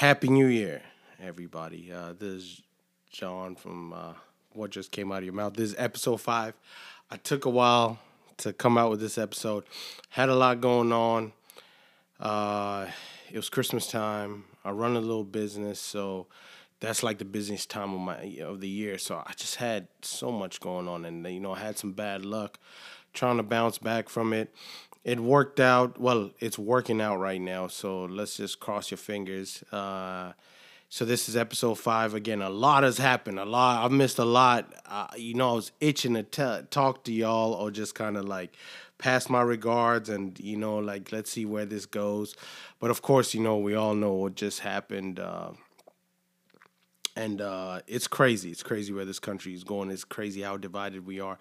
Happy New Year, everybody. Uh, this is John from uh, What Just Came Out of Your Mouth. This is episode five. I took a while to come out with this episode. Had a lot going on. Uh, it was Christmas time. I run a little business, so that's like the busiest time of my of the year. So I just had so much going on, and you know, I had some bad luck trying to bounce back from it. It worked out. Well, it's working out right now. So let's just cross your fingers. Uh, so this is episode five again. A lot has happened. A lot. I've missed a lot. Uh, you know, I was itching to t- talk to y'all or just kind of like pass my regards and you know like let's see where this goes. But of course, you know we all know what just happened. Uh, and uh, it's crazy. It's crazy where this country is going. It's crazy how divided we are.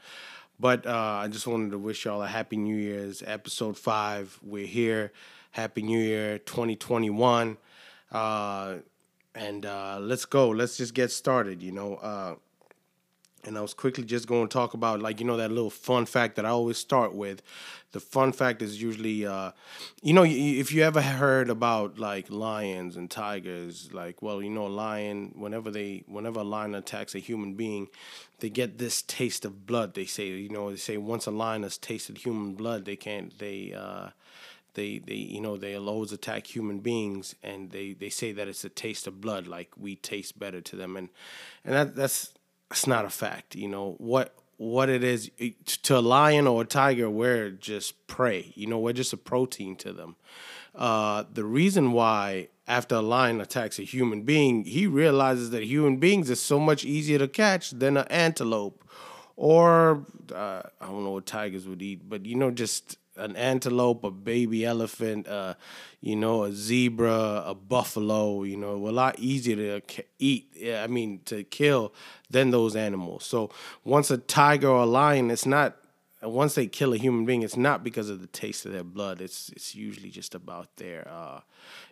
But uh, I just wanted to wish y'all a happy New Year's. Episode five, we're here. Happy New Year 2021. Uh, and uh, let's go. Let's just get started, you know. And I was quickly just going to talk about, like, you know, that little fun fact that I always start with. The fun fact is usually, uh, you know, if you ever heard about like lions and tigers, like, well, you know, a lion, whenever they, whenever a lion attacks a human being, they get this taste of blood. They say, you know, they say once a lion has tasted human blood, they can't, they, uh, they, they, you know, they'll always attack human beings, and they, they say that it's a taste of blood, like we taste better to them, and, and that, that's, that's not a fact. You know what what it is to a lion or a tiger, we're just prey. You know, we're just a protein to them. Uh, the reason why after a lion attacks a human being, he realizes that human beings is so much easier to catch than an antelope, or uh, I don't know what tigers would eat, but you know, just an antelope, a baby elephant, uh, you know, a zebra, a buffalo, you know, a lot easier to eat. I mean, to kill than those animals. So once a tiger or a lion, it's not. Once they kill a human being, it's not because of the taste of their blood. It's it's usually just about their. Uh,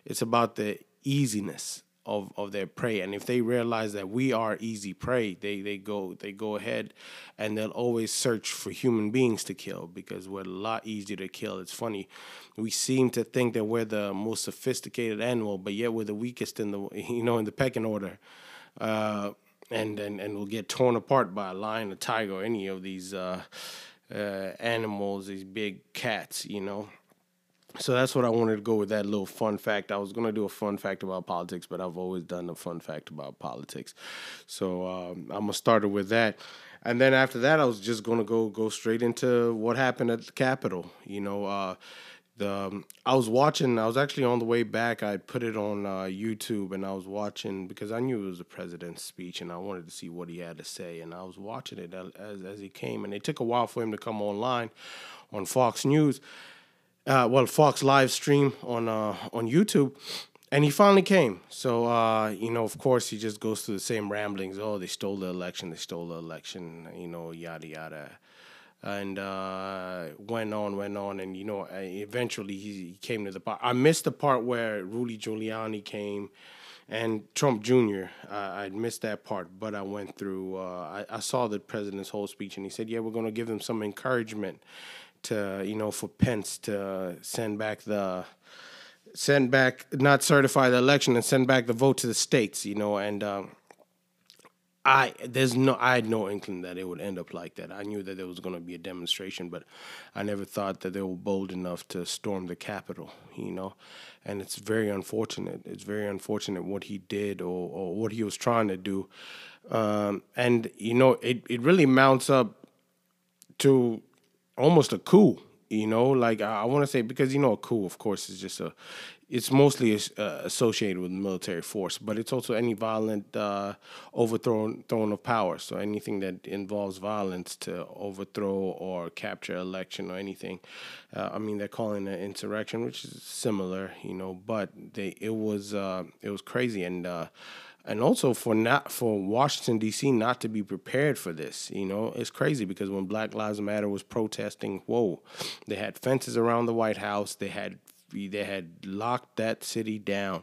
it's about the easiness of, of their prey. And if they realize that we are easy prey, they, they go they go ahead and they'll always search for human beings to kill because we're a lot easier to kill. It's funny. We seem to think that we're the most sophisticated animal, but yet we're the weakest in the you know in the pecking order. Uh, and, and and we'll get torn apart by a lion, a tiger, any of these uh, uh, animals, these big cats, you know so that's what I wanted to go with that little fun fact. I was gonna do a fun fact about politics, but I've always done a fun fact about politics. So um, I'm gonna start it with that, and then after that, I was just gonna go go straight into what happened at the Capitol. You know, uh, the um, I was watching. I was actually on the way back. I put it on uh, YouTube, and I was watching because I knew it was the president's speech, and I wanted to see what he had to say. And I was watching it as as he came, and it took a while for him to come online on Fox News uh, well, Fox live stream on uh, on YouTube, and he finally came. So uh, you know, of course, he just goes through the same ramblings. Oh, they stole the election. They stole the election. You know, yada yada, and uh, went on, went on, and you know, eventually he came to the part. I missed the part where Rudy Giuliani came. And Trump Jr., uh, I missed that part, but I went through. Uh, I, I saw the president's whole speech, and he said, "Yeah, we're going to give them some encouragement." To you know for Pence to send back the send back not certify the election and send back the vote to the states you know and um, I there's no I had no inkling that it would end up like that. I knew that there was going to be a demonstration, but I never thought that they were bold enough to storm the Capitol. You know, and it's very unfortunate. It's very unfortunate what he did or, or what he was trying to do, um, and you know it it really mounts up to almost a coup. You know, like I, I want to say because you know a coup, of course, is just a. It's mostly uh, associated with military force, but it's also any violent uh, overthrow of power. So anything that involves violence to overthrow or capture election or anything. Uh, I mean, they're calling it insurrection, which is similar, you know. But they it was uh, it was crazy and uh, and also for not for Washington D.C. not to be prepared for this. You know, it's crazy because when Black Lives Matter was protesting, whoa, they had fences around the White House. They had they had locked that city down.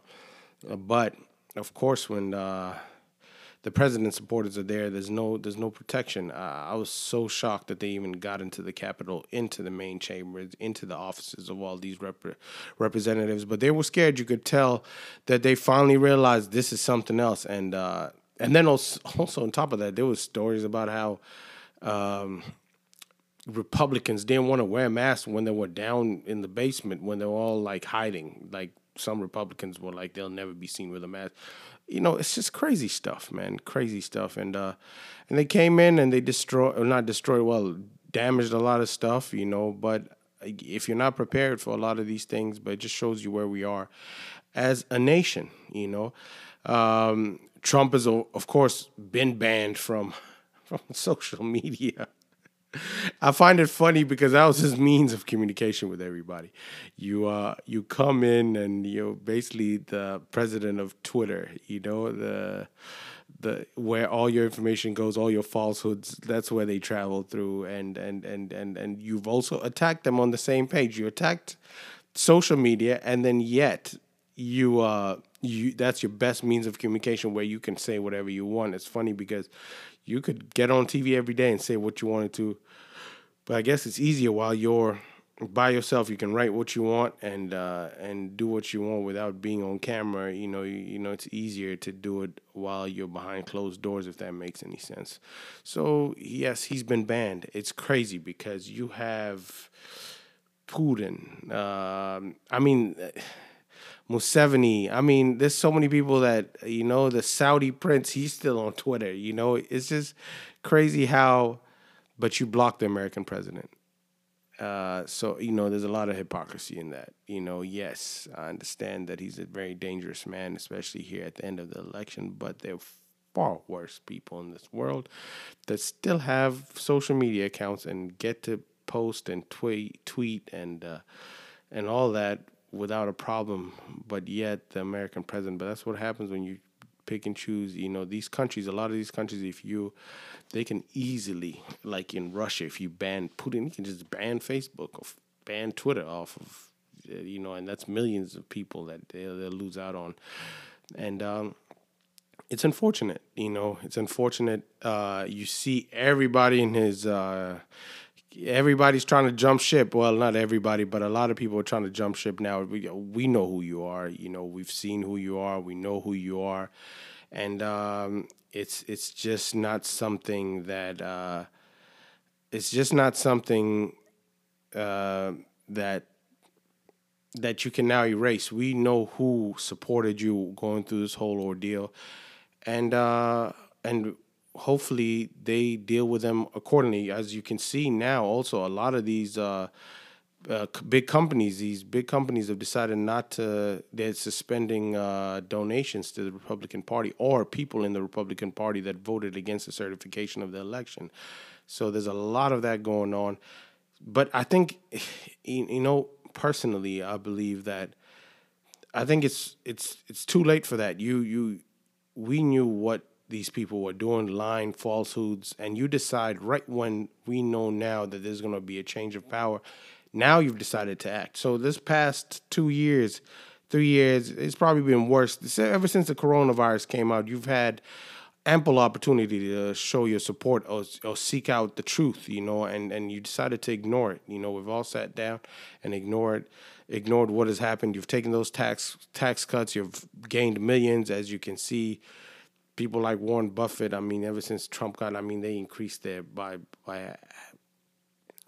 Uh, but of course, when uh, the president's supporters are there. There's no there's no protection. Uh, I was so shocked that they even got into the Capitol, into the main chambers, into the offices of all these rep- representatives. But they were scared. You could tell that they finally realized this is something else. And uh, and then also, also on top of that, there was stories about how. Um, Republicans didn't want to wear masks when they were down in the basement when they were all like hiding. Like some Republicans were like they'll never be seen with a mask you know, it's just crazy stuff, man, crazy stuff. And uh, and they came in and they destroyed, or not destroyed, well, damaged a lot of stuff, you know. But if you're not prepared for a lot of these things, but it just shows you where we are as a nation, you know. Um, Trump has, of course, been banned from from social media. I find it funny because that was his means of communication with everybody. You uh you come in and you're basically the president of Twitter, you know, the the where all your information goes, all your falsehoods, that's where they travel through and and and and and you've also attacked them on the same page. You attacked social media and then yet you uh you that's your best means of communication where you can say whatever you want. It's funny because you could get on TV every day and say what you wanted to but I guess it's easier while you're by yourself. You can write what you want and uh, and do what you want without being on camera. You know, you, you know it's easier to do it while you're behind closed doors, if that makes any sense. So yes, he's been banned. It's crazy because you have Putin. Um, I mean. Museveni. I mean, there's so many people that you know. The Saudi prince, he's still on Twitter. You know, it's just crazy how but you block the American president. Uh, so you know, there's a lot of hypocrisy in that. You know, yes, I understand that he's a very dangerous man, especially here at the end of the election. But there are far worse people in this world that still have social media accounts and get to post and tweet, tweet and uh, and all that without a problem. But yet, the American president. But that's what happens when you pick and choose. You know, these countries, a lot of these countries, if you, they can easily, like in Russia, if you ban Putin, you can just ban Facebook or ban Twitter off of, uh, you know, and that's millions of people that they'll, they'll lose out on. And, um, it's unfortunate, you know. It's unfortunate. Uh, you see everybody in his. Uh, everybody's trying to jump ship. Well, not everybody, but a lot of people are trying to jump ship now. We we know who you are. You know, we've seen who you are. We know who you are, and um, it's it's just not something that uh, it's just not something uh, that that you can now erase. We know who supported you going through this whole ordeal, and uh, and hopefully they deal with them accordingly. As you can see now, also a lot of these uh, uh, big companies, these big companies have decided not to. They're suspending uh, donations to the Republican Party or people in the Republican Party that voted against the certification of the election. So there's a lot of that going on. But I think, you know, personally, I believe that. I think it's it's it's too late for that. You you, we knew what these people were doing lying falsehoods and you decide right when we know now that there's going to be a change of power now you've decided to act. So this past two years three years it's probably been worse. Ever since the coronavirus came out you've had ample opportunity to show your support or, or seek out the truth you know and, and you decided to ignore it. You know we've all sat down and ignored ignored what has happened. You've taken those tax tax cuts. You've gained millions as you can see people like Warren Buffett, I mean, ever since Trump got, I mean, they increased their by by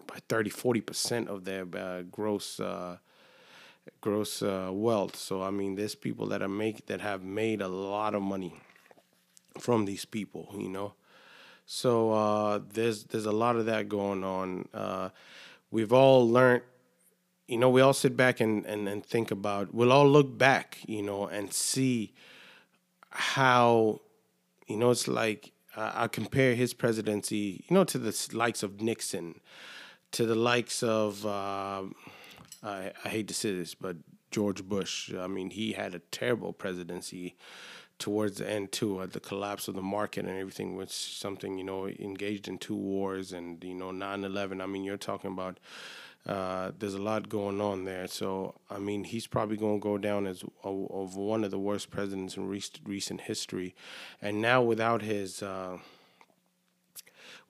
by 30, 40 percent of their uh, gross uh, gross uh, wealth. So I mean, there's people that are make that have made a lot of money from these people, you know. So uh, there's there's a lot of that going on. Uh, we've all learned you know, we all sit back and, and, and think about, we'll all look back, you know, and see how you know, it's like uh, I compare his presidency, you know, to the likes of Nixon, to the likes of uh, I, I hate to say this, but George Bush. I mean, he had a terrible presidency towards the end too. at the collapse of the market and everything was something you know engaged in two wars and you know 9-11. I mean, you're talking about Uh, there's a lot going on there. So, I mean, he's probably going to go down as a, of one of the worst presidents in recent, recent history. And now, without his. Uh,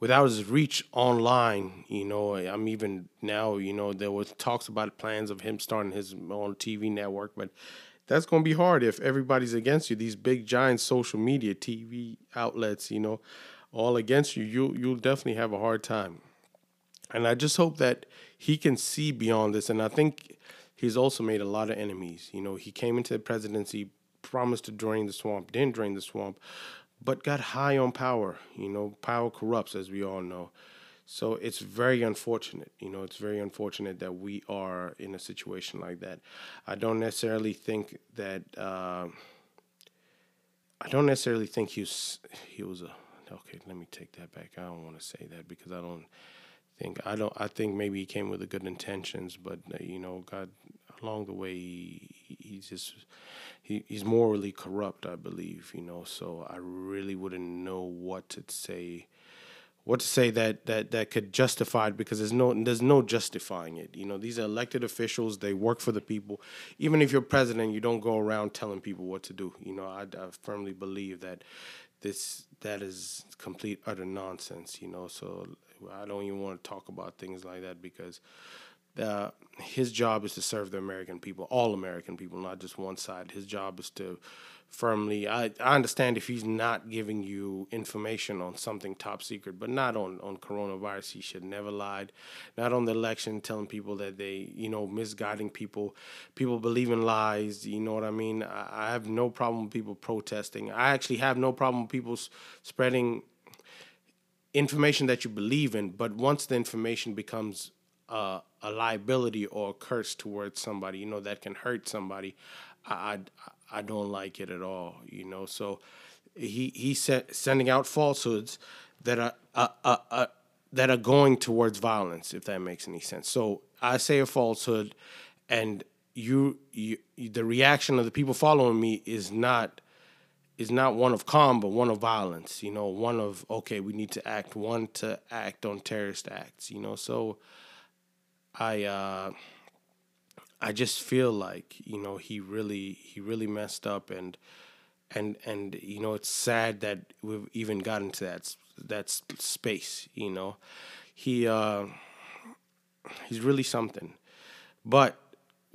without his reach online, you know, I'm even now, you know, there was talks about plans of him starting his own TV network, but that's going to be hard if everybody's against you. These big giant social media TV outlets, you know, all against you. You you'll definitely have a hard time. And I just hope that he can see beyond this. And I think he's also made a lot of enemies. You know, he came into the presidency, promised to drain the swamp, didn't drain the swamp, but got high on power. You know, power corrupts, as we all know. So it's very unfortunate. You know, it's very unfortunate that we are in a situation like that. I don't necessarily think that. Uh, I don't necessarily think he was he was a okay. Let me take that back. I don't want to say that because I don't think I don't. I think maybe he came with the good intentions, but uh, you know, God along the way he, he's just he, he's morally corrupt. I believe you know. So I really wouldn't know what to say what to say that that that could justify it because there's no there's no justifying it. You know, these are elected officials; they work for the people. Even if you're president, you don't go around telling people what to do. You know, I, I firmly believe that this that is complete utter nonsense. You know, so I don't even want to talk about things like that because uh, his job is to serve the American people, all American people, not just one side. His job is to firmly. I, I understand if he's not giving you information on something top secret, but not on, on coronavirus. He should never lied. Not on the election, telling people that they, you know, misguiding people. People believe in lies. You know what I mean? I, I have no problem with people protesting. I actually have no problem with people spreading information that you believe in. But once the information becomes uh, a liability or a curse towards somebody, you know, that can hurt somebody, I, I I don't like it at all. You know, so he he's sending out falsehoods that are uh, uh, uh, that are going towards violence. If that makes any sense. So I say a falsehood, and you you the reaction of the people following me is not is not one of calm, but one of violence. You know, one of okay, we need to act. One to act on terrorist acts. You know, so I. uh I just feel like you know he really he really messed up and and and you know it's sad that we've even gotten to that that space you know he uh he's really something but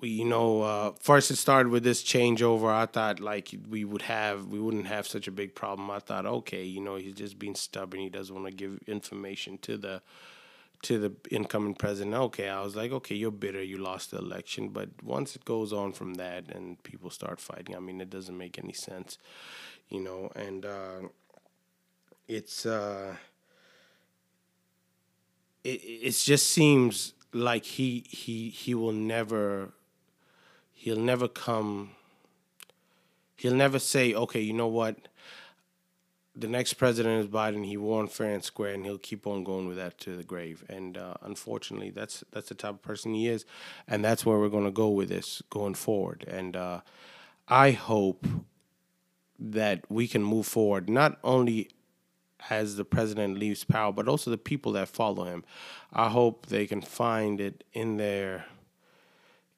you know uh first it started with this changeover. I thought like we would have we wouldn't have such a big problem. I thought okay you know he's just being stubborn. He doesn't want to give information to the to the incoming president, okay, I was like, okay, you're bitter, you lost the election. But once it goes on from that and people start fighting, I mean, it doesn't make any sense, you know, and uh, it's, uh, it, it just seems like he, he, he will never, he'll never come, he'll never say, okay, you know what, the next president is Biden. He won fair and square, and he'll keep on going with that to the grave. And uh, unfortunately, that's that's the type of person he is, and that's where we're going to go with this going forward. And uh, I hope that we can move forward, not only as the president leaves power, but also the people that follow him. I hope they can find it in their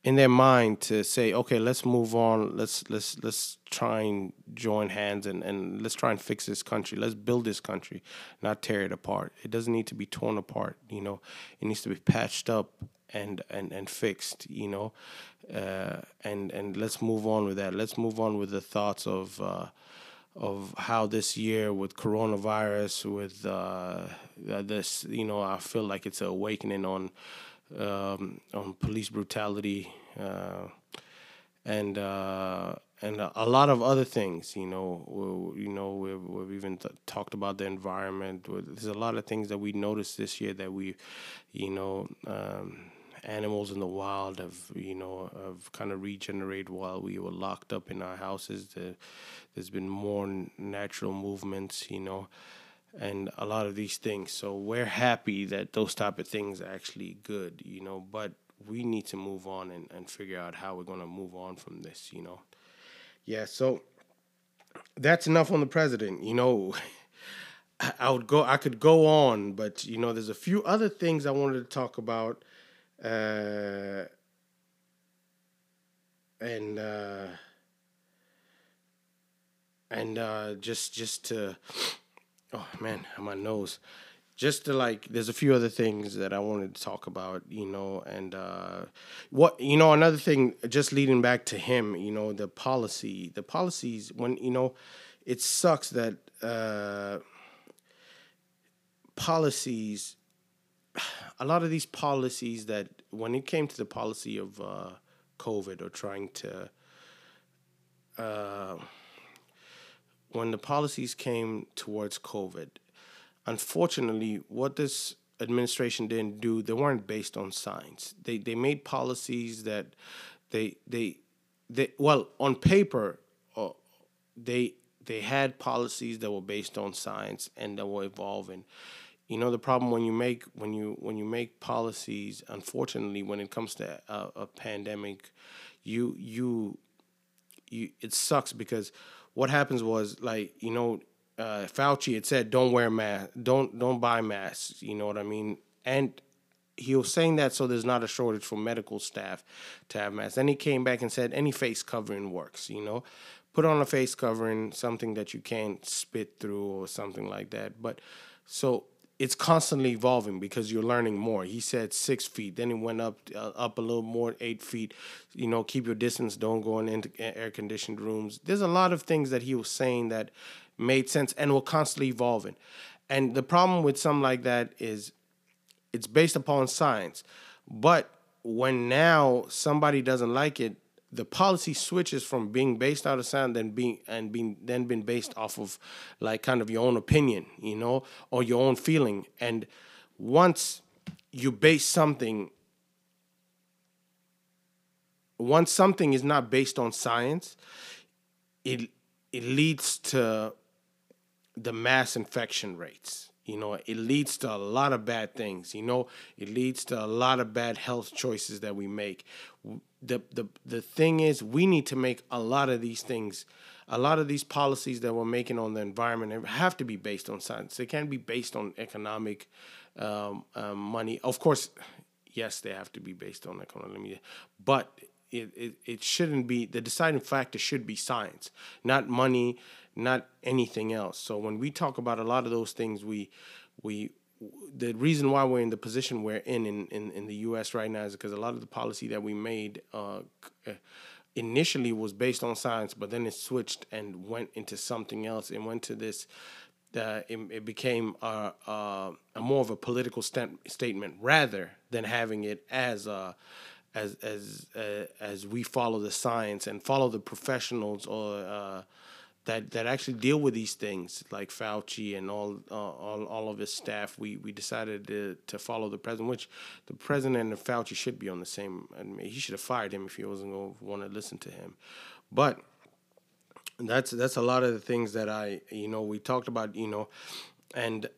in their mind to say, okay, let's move on. Let's let's let's try and join hands and, and let's try and fix this country. Let's build this country, not tear it apart. It doesn't need to be torn apart. You know, it needs to be patched up and and and fixed. You know, uh, and and let's move on with that. Let's move on with the thoughts of. Uh, of how this year with coronavirus, with uh, this, you know, I feel like it's an awakening on um, on police brutality uh, and uh, and a lot of other things. You know, you know, we've, we've even talked about the environment. There's a lot of things that we noticed this year that we, you know. Um, animals in the wild have you know have kind of regenerated while we were locked up in our houses. there's been more natural movements, you know, and a lot of these things. So we're happy that those type of things are actually good, you know, but we need to move on and, and figure out how we're to move on from this, you know. Yeah, so that's enough on the president, you know. I would go I could go on, but you know, there's a few other things I wanted to talk about Uh, and uh, and uh, just just to oh man, my nose. Just to like, there's a few other things that I wanted to talk about, you know, and uh, what you know, another thing, just leading back to him, you know, the policy, the policies. When you know, it sucks that uh, policies, a lot of these policies that when it came to the policy of uh, COVID or trying to. Uh, when the policies came towards COVID, unfortunately, what this administration didn't do, they weren't based on science. They they made policies that they they they well on paper, uh, they they had policies that were based on science and that were evolving. You know the problem when you make when you when you make policies. Unfortunately, when it comes to a, a pandemic, you you you it sucks because what happens was like you know uh, Fauci had said don't wear mask, don't don't buy masks. You know what I mean? And he was saying that so there's not a shortage for medical staff to have masks. Then he came back and said any face covering works. You know, put on a face covering, something that you can't spit through or something like that. But so it's constantly evolving because you're learning more. He said six feet, then he went up uh, up a little more, eight feet. You know, keep your distance. Don't go in into air conditioned rooms. There's a lot of things that he was saying that made sense and were constantly evolving. And the problem with some like that is it's based upon science, but when now somebody doesn't like it, the policy switches from being based out of sound then being and being then been based off of like kind of your own opinion, you know, or your own feeling. And once you base something once something is not based on science, it it leads to the mass infection rates. You know, it leads to a lot of bad things. You know, it leads to a lot of bad health choices that we make. The the the thing is we need to make a lot of these things a lot of these policies that we're making on the environment have to be based on science. They can't be based on economic um, um, money. Of course yes they have to be based on economic but it, it, it shouldn't be the deciding factor should be science not money not anything else so when we talk about a lot of those things we we the reason why we're in the position we're in in, in, in the U.S. right now is because a lot of the policy that we made uh, uh, initially was based on science, but then it switched and went into something else. It went to this. Uh, it, it, became a, a, a, more of a political st- statement rather than having it as a, as as uh, as we follow the science and follow the professionals or uh, that that actually deal with these things, like Fauci and all uh, all, all of his staff. We we decided to to follow the president, which the president and Fauci should be on the same. I mean, he should have fired him if he wasn't going to want to listen to him. But that's that's a lot of the things that I you know we talked about you know, and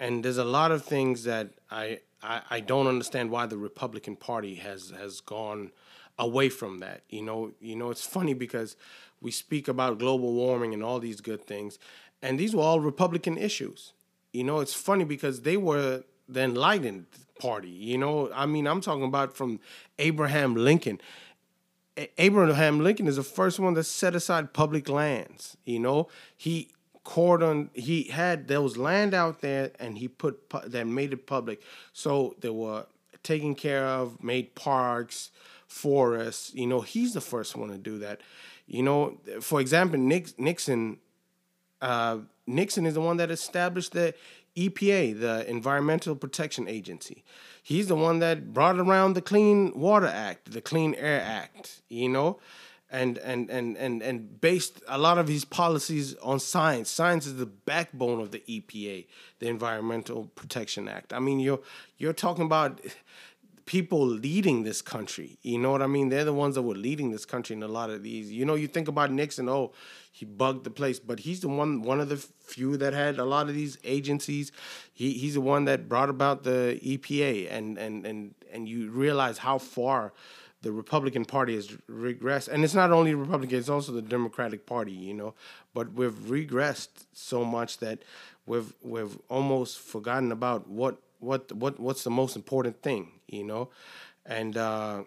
and there's a lot of things that I I, I don't understand why the Republican Party has has gone away from that. You know, you know, it's funny because we speak about global warming and all these good things, and these were all Republican issues. You know, it's funny because they were the enlightened party. You know, I mean, I'm talking about from Abraham Lincoln. Abraham Lincoln is the first one that set aside public lands. You know, he cordon he had there was land out there and he put that made it public so they were taken care of made parks forests. You know, he's the first one to do that. You know, for example, Nixon. Uh, Nixon is the one that established the EPA, the Environmental Protection Agency. He's the one that brought around the Clean Water Act, the Clean Air Act. You know, and and and and and based a lot of his policies on science. Science is the backbone of the EPA, the Environmental Protection Act. I mean, you're you're talking about people leading this country. You know what I mean? They're the ones that were leading this country in a lot of these. You know, you think about Nixon, oh, he bugged the place, but he's the one one of the few that had a lot of these agencies. He he's the one that brought about the EPA and and and and you realize how far the Republican Party has regressed. And it's not only Republican, it's also the Democratic Party, you know. But we've regressed so much that we've we've almost forgotten about what what what what's the most important thing, you know? and uh,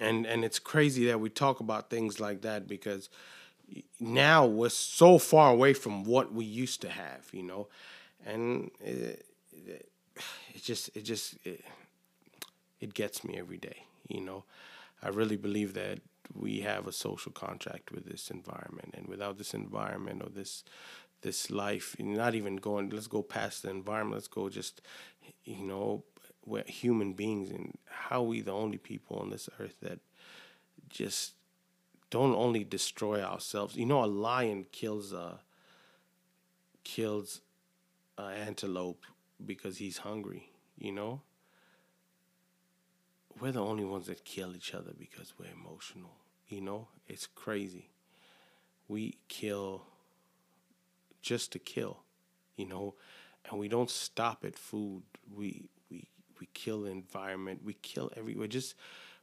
and and it's crazy that we talk about things like that because now we're so far away from what we used to have, you know, and it, it, it just it just it, it gets me every day, you know. I really believe that we have a social contract with this environment, and without this environment or this this life, not even going. Let's go past the environment. Let's go just, you know, we're human beings, and how we the only people on this earth that just don't only destroy ourselves. You know, a lion kills a kills an antelope because he's hungry. You know, we're the only ones that kill each other because we're emotional. You know, it's crazy. We kill just to kill, you know, and we don't stop at food. We we we kill the environment. We kill everywhere. Just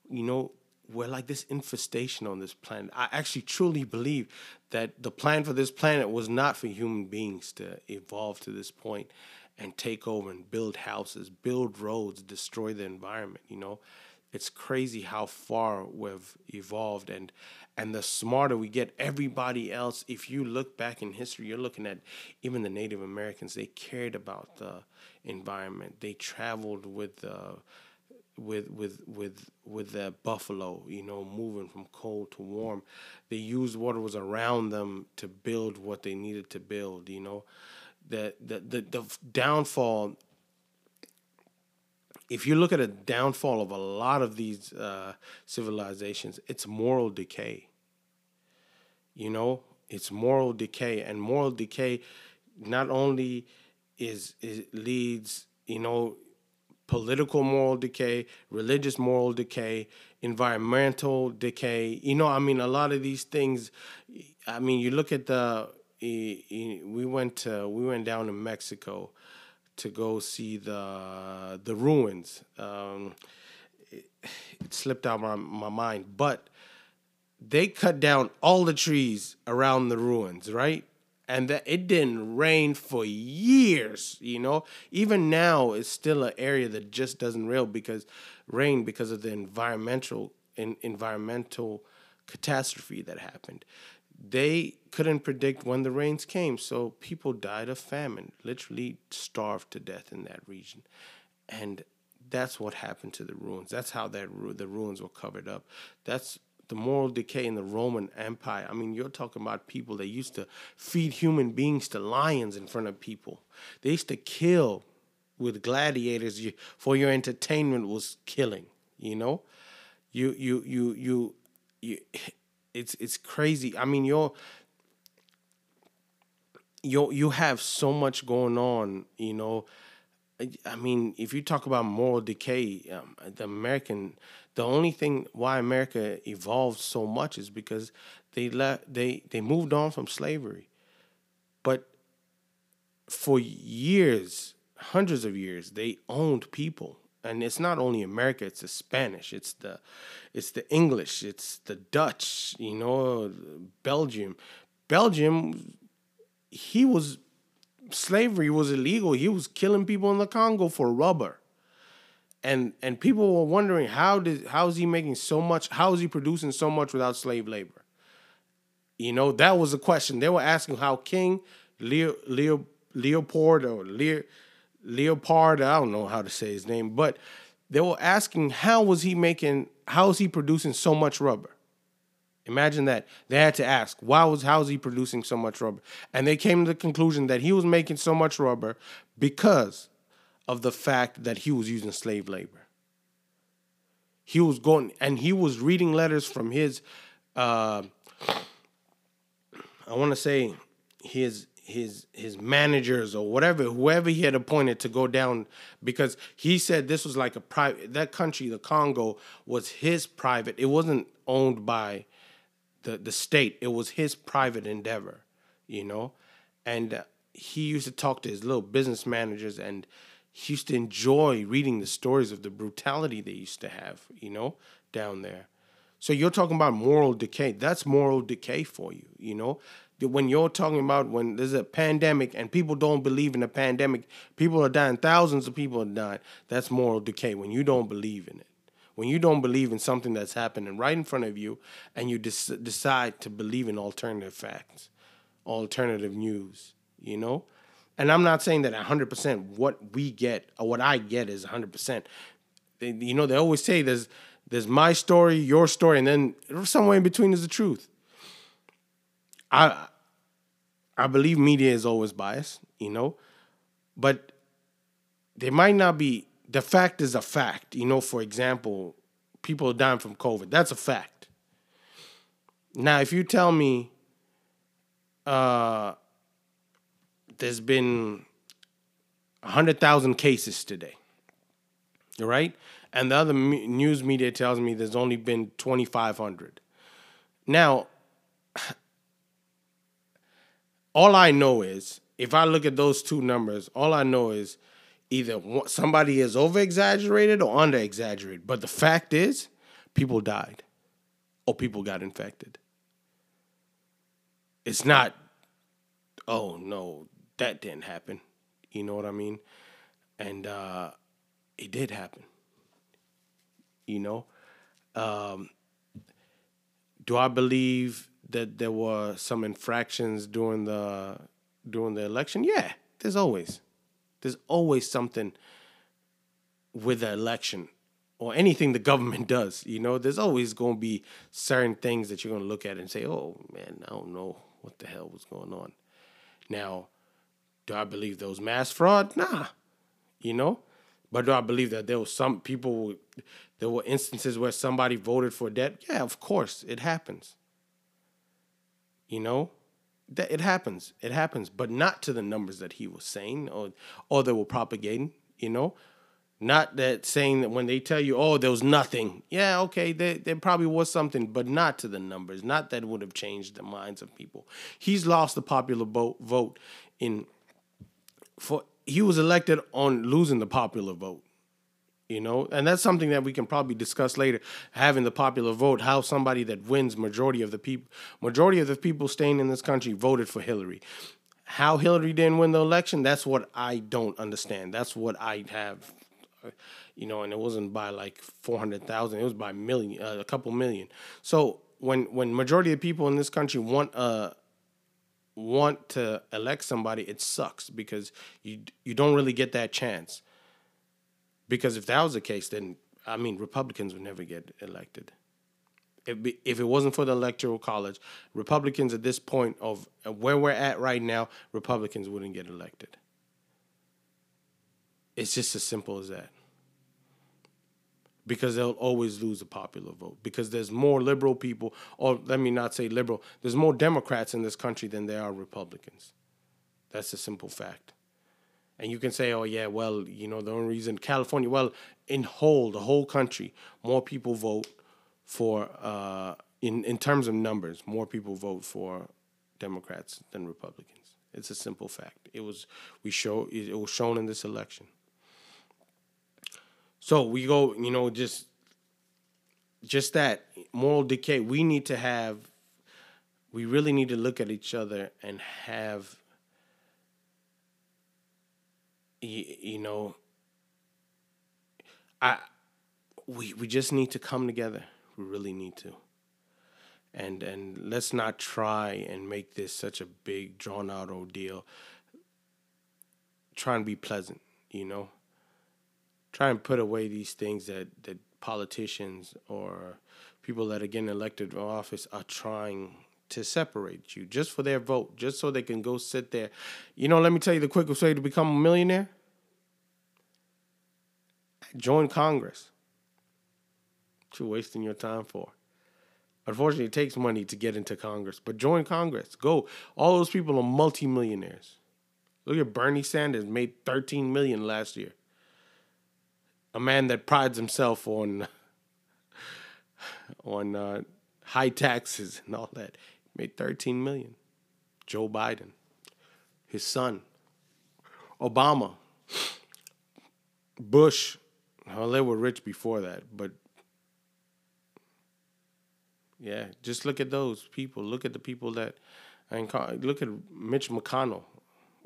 you know, we're like this infestation on this planet. I actually truly believe that the plan for this planet was not for human beings to evolve to this point and take over and build houses, build roads, destroy the environment, you know? It's crazy how far we've evolved and and the smarter we get everybody else if you look back in history you're looking at even the native americans they cared about the environment. They traveled with the with with with with the buffalo you know moving from cold to warm. They used what was around them to build what they needed to build you know the the the, the downfall if you look at a downfall of a lot of these uh, civilizations, it's moral decay. You know, it's moral decay, and moral decay not only is, is leads, you know, political moral decay, religious moral decay, environmental decay. You know, I mean, a lot of these things. I mean, you look at the. We went to, we went down to Mexico to go see the the ruins. Um, it, it, slipped out my my mind, but they cut down all the trees around the ruins, right? And that it didn't rain for years, you know. Even now, it's still an area that just doesn't rain because rain because of the environmental in, environmental catastrophe that happened they couldn't predict when the rains came, so people died of famine, literally starved to death in that region. And that's what happened to the ruins. That's how that the ruins were covered up. That's the moral decay in the Roman Empire. I mean, you're talking about people that used to feed human beings to lions in front of people. They used to kill with gladiators for your entertainment was killing, you know? You you you you you it's it's crazy. I mean, you're you you have so much going on, you know. I mean, if you talk about moral decay, um, the American, the only thing why America evolved so much is because they let they they moved on from slavery, but for years, hundreds of years, they owned people and it's not only America; it's the Spanish, it's the, it's the English, it's the Dutch. You know, Belgium. Belgium, he was slavery was illegal. He was killing people in the Congo for rubber. And and people were wondering how did how is he making so much? How is he producing so much without slave labor? You know, that was a question. They were asking how King Leo, Leo Leopold or Leo Leopard, I don't know how to say his name, but they were asking how was he making how is he producing so much rubber? Imagine that. They had to ask, why was how is he producing so much rubber? And they came to the conclusion that he was making so much rubber because of the fact that he was using slave labor. He was going and he was reading letters from his uh, I want to say his his his managers or whatever whoever he had appointed to go down because he said this was like a private that country the Congo was his private it wasn't owned by the the state it was his private endeavor you know? And uh, he used to talk to his little business managers and he used to enjoy reading the stories of the brutality they used to have you know down there. So you're talking about moral decay that's moral decay for you you know when you're talking about when there's a pandemic and people don't believe in a pandemic, people are dying, thousands of people are dying. That's moral decay when you don't believe in it. when you don't believe in something that's happening right in front of you and you des- decide to believe in alternative facts, alternative news, you know? And I'm not saying that 100% what we get or what I get is 100%. They, you know, they always say there's there's my story, your story, and then somewhere in between is the truth. I I believe media is always biased, you know, but there might not be the fact is a fact. You know, for example, people are dying from COVID. That's a fact. Now, if you tell me uh, there's been 100,000 cases today, right? And the other me- news media tells me there's only been 2,500. Now, all I know is if I look at those two numbers, all I know is either somebody is over exaggerated or under exaggerated. But the fact is, people died or people got infected. It's not, oh no, that didn't happen. You know what I mean? And uh, it did happen. You know? Um, do I believe that there were some infractions during the during the election? Yeah, there's always. There's always something with the election or anything the government does. You know, there's always going to be certain things that you're going to look at and say, oh, man, I don't know what the hell was going on. Now, do I believe was mass fraud? Nah, you know. But do I believe that there was some people, there were instances where somebody voted for debt? Yeah, of course, it happens. You know, that it happens. It happens, but not to the numbers that he was saying or or they were propagating, you know? Not that saying that when they tell you, oh, there was nothing. Yeah, okay, there, there probably was something, but not to the numbers. Not that would have changed the minds of people. He's lost the popular vote vote in for he was elected on losing the popular vote you know? And that's something that we can probably discuss later having the popular vote how somebody that wins majority of the people majority of the people staying in this country voted for hillary. How hillary didn't win the election that's what i don't understand. That's what i have you know and it wasn't by like 400000 it was by million uh, a couple million. So when when majority of people in this country want uh want to elect somebody it sucks because you you don't really get that chance because if that was the case, then I mean, Republicans would never get elected. If, if it wasn't for the electoral college, Republicans at this point of where we're at right now, Republicans wouldn't get elected. It's just as simple as that. Because they'll always lose the popular vote. Because there's more liberal people, or let me not say liberal, there's more Democrats in this country than there are Republicans. That's a simple fact. And you can say, oh, yeah, well, you know, the only reason California, well, in whole, the whole country, more people vote for, uh, in, in terms of numbers, more people vote for Democrats than Republicans. It's a simple fact. It was we show it was shown in this election. So we go, you know, just just that moral decay. We need to have. We really need to look at each other and have you, you know, I we we just need to come together. We really need to. And and let's not try and make this such a big drawn out ordeal. Try and be pleasant, you know. Try and put away these things that that politicians or people that are getting elected to office are trying to separate you just for their vote, just so they can go sit there. You know, let me tell you the quickest way to become a millionaire join Congress. What you wasting your time for? Unfortunately, it takes money to get into Congress, but join Congress. Go. All those people are multimillionaires. Look at Bernie Sanders made 13 million last year. A man that prides himself on on uh, high taxes and all that made 13 million. Joe Biden, his son, Obama, Bush, well, they were rich before that, but yeah, just look at those people. Look at the people that, and look at Mitch McConnell.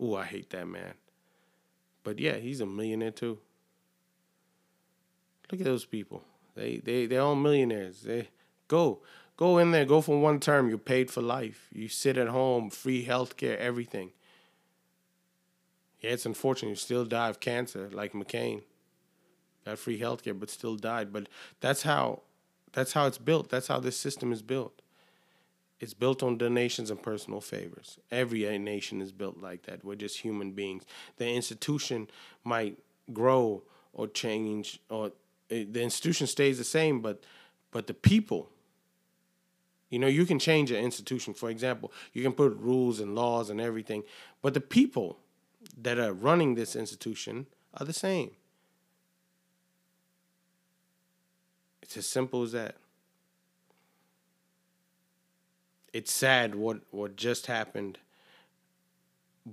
Ooh, I hate that man. But yeah, he's a millionaire too. Look at those people. They they they're all millionaires. They go go in there, go for one term. You're paid for life. You sit at home, free healthcare, everything. Yeah, it's unfortunate. You still die of cancer, like McCain. Got free healthcare, but still died. But that's how that's how it's built. That's how this system is built. It's built on donations and personal favors. Every nation is built like that. We're just human beings. The institution might grow or change, or eh, the institution stays the same, but but the people. You know, you can change an institution. For example, you can put rules and laws and everything, but the people that are running this institution are the same. It's as simple as that. It's sad what, what just happened.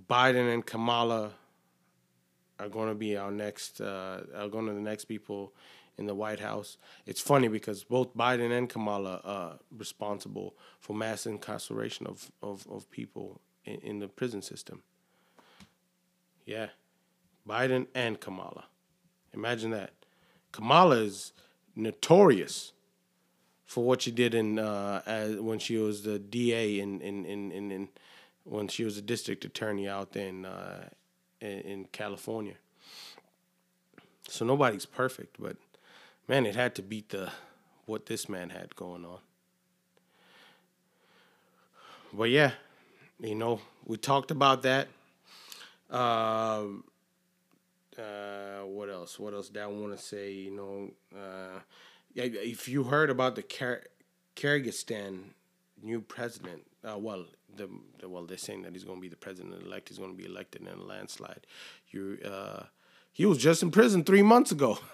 Biden and Kamala are going to be our next, uh, are going to the next people in the White House. It's funny because both Biden and Kamala are responsible for mass incarceration of, of, of people in, in the prison system. Yeah. Biden and Kamala. Imagine that. Kamala is notorious for what she did in uh, as when she was the DA in in, in, in, in when she was a district attorney out there in, uh, in, in California. So nobody's perfect, but man, it had to beat the what this man had going on. But yeah, you know, we talked about that. Um, uh, what else? What else did I want to say? You know, uh, if you heard about the Kyrgyzstan new president, uh, well, the, the, well, they're saying that he's going to be the president elect. He's going to be elected in a landslide. You, uh, he was just in prison three months ago.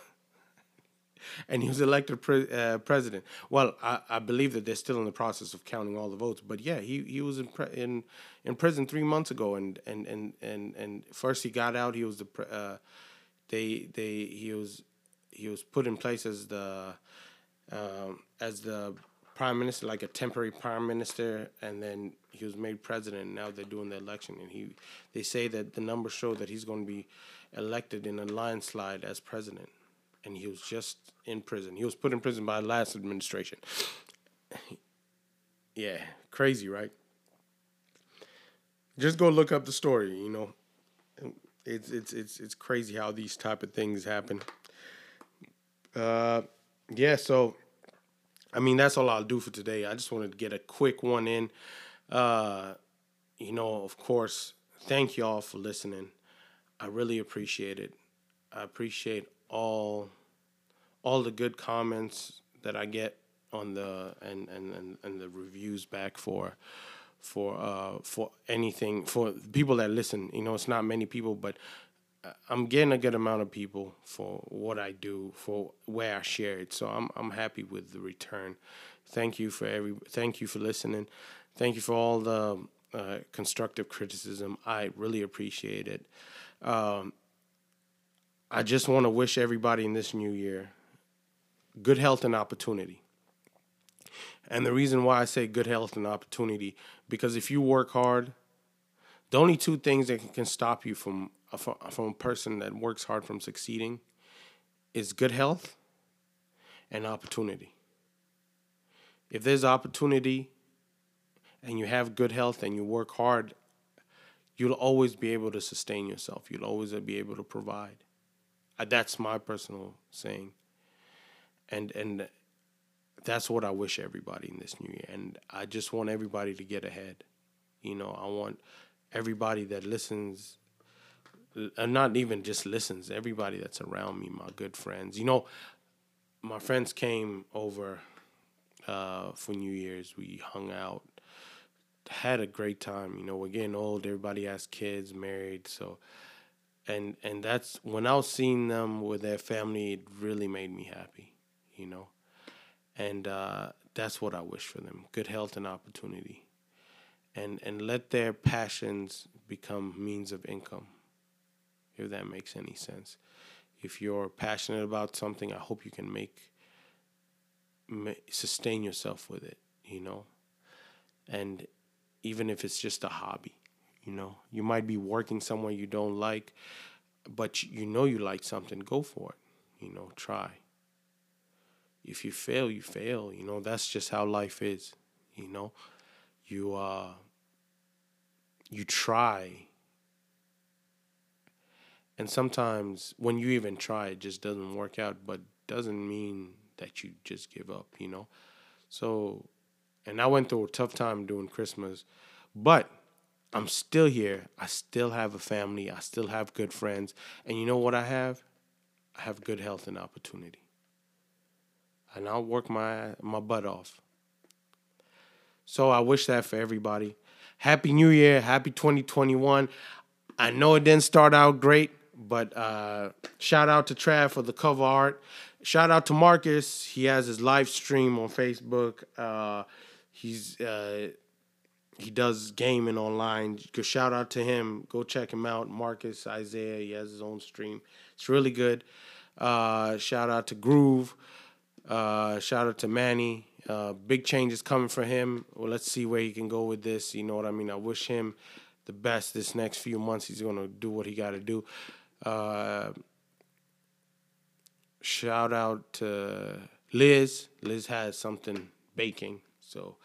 and he was elected pre- uh, president. Well, I, I believe that they're still in the process of counting all the votes, but yeah, he, he was in, pre- in in prison three months ago, and and and and, and first he got out. He was the pre- uh, they they he was he was put in place as the um, as the prime minister, like a temporary prime minister, and then he was made president. And now they're doing the election, and he they say that the numbers show that he's going to be elected in a landslide as president and he was just in prison. He was put in prison by the last administration. yeah, crazy, right? Just go look up the story. You know, it's it's it's it's crazy how these type of things happen. Uh, yeah. So, I mean, that's all I'll do for today. I just wanted to get a quick one in. Uh, you know, of course, thank y'all for listening. I really appreciate it. I appreciate all all the good comments that I get on the and and and, and the reviews back for for uh for anything for people that listen. You know it's not many people but I'm getting a good amount of people for what I do for where I share it. So I'm I'm happy with the return. Thank you for every thank you for listening. Thank you for all the uh, constructive criticism. I really appreciate it. Um, I just want to wish everybody in this new year good health and opportunity. And the reason why I say good health and opportunity, because if you work hard, the only two things that can stop you from uh, uh, from a person that works hard from succeeding is good health and opportunity. If there's opportunity and you have good health and you work hard, you'll always be able to sustain yourself. You'll always be able to provide. That's my personal saying. And and that's what I wish everybody in this new year. And I just want everybody to get ahead. You know, I want everybody that listens and uh, not even just listens, everybody that's around me, my good friends. You know, my friends came over uh, for New Year's. We hung out, had a great time. You know, we're getting old. Everybody has kids, married. So and and that's when I was seeing them with their family, it really made me happy, you know, and uh, that's what I wish for them: good health and opportunity, and and let their passions become means of income. If that makes any sense, if you're passionate about something, I hope you can make, sustain yourself with it, you know, and even if it's just a hobby you know, you might be working somewhere you don't like, but you know you like something, go for it. You know, try. if you fail, you fail. You know, that's just how life is. You know, you uh, you try, and sometimes when you even try, it just doesn't work out. But doesn't mean that you just give up. You know, so, and I went through a tough time during Christmas, but I'm still here. I still have a family. I still have good friends. And you know what I have? I have good health and opportunity. And I'll work my my butt off. So I wish that for everybody. Happy New Year. Happy 2021. I know it didn't start out great, but uh, shout out to Trav for the cover art. Shout out to Marcus. He has his live stream on Facebook. Uh, he's uh, he does gaming online. Go shout out to him. Go check him out. Marcus Isaiah. He has his own stream. It's really good. Uh, shout out to Groove. Uh, shout out to Manny. Uh, big changes coming for him. Well, let's see where he can go with this. You know what I mean? I wish him the best this next few months. He's gonna do what he got to do. Uh, shout out to Liz. Liz has something baking, so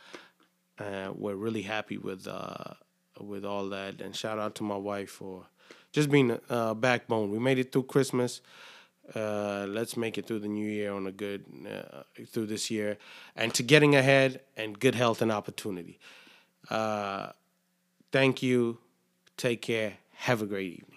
uh, we're really happy with uh, with all that. And shout out to my wife for just being a backbone. We made it through Christmas. Uh, let's make it through the new year on a good uh, through this year and to getting ahead and good health and opportunity. Uh, thank you. Take care. Have a great evening.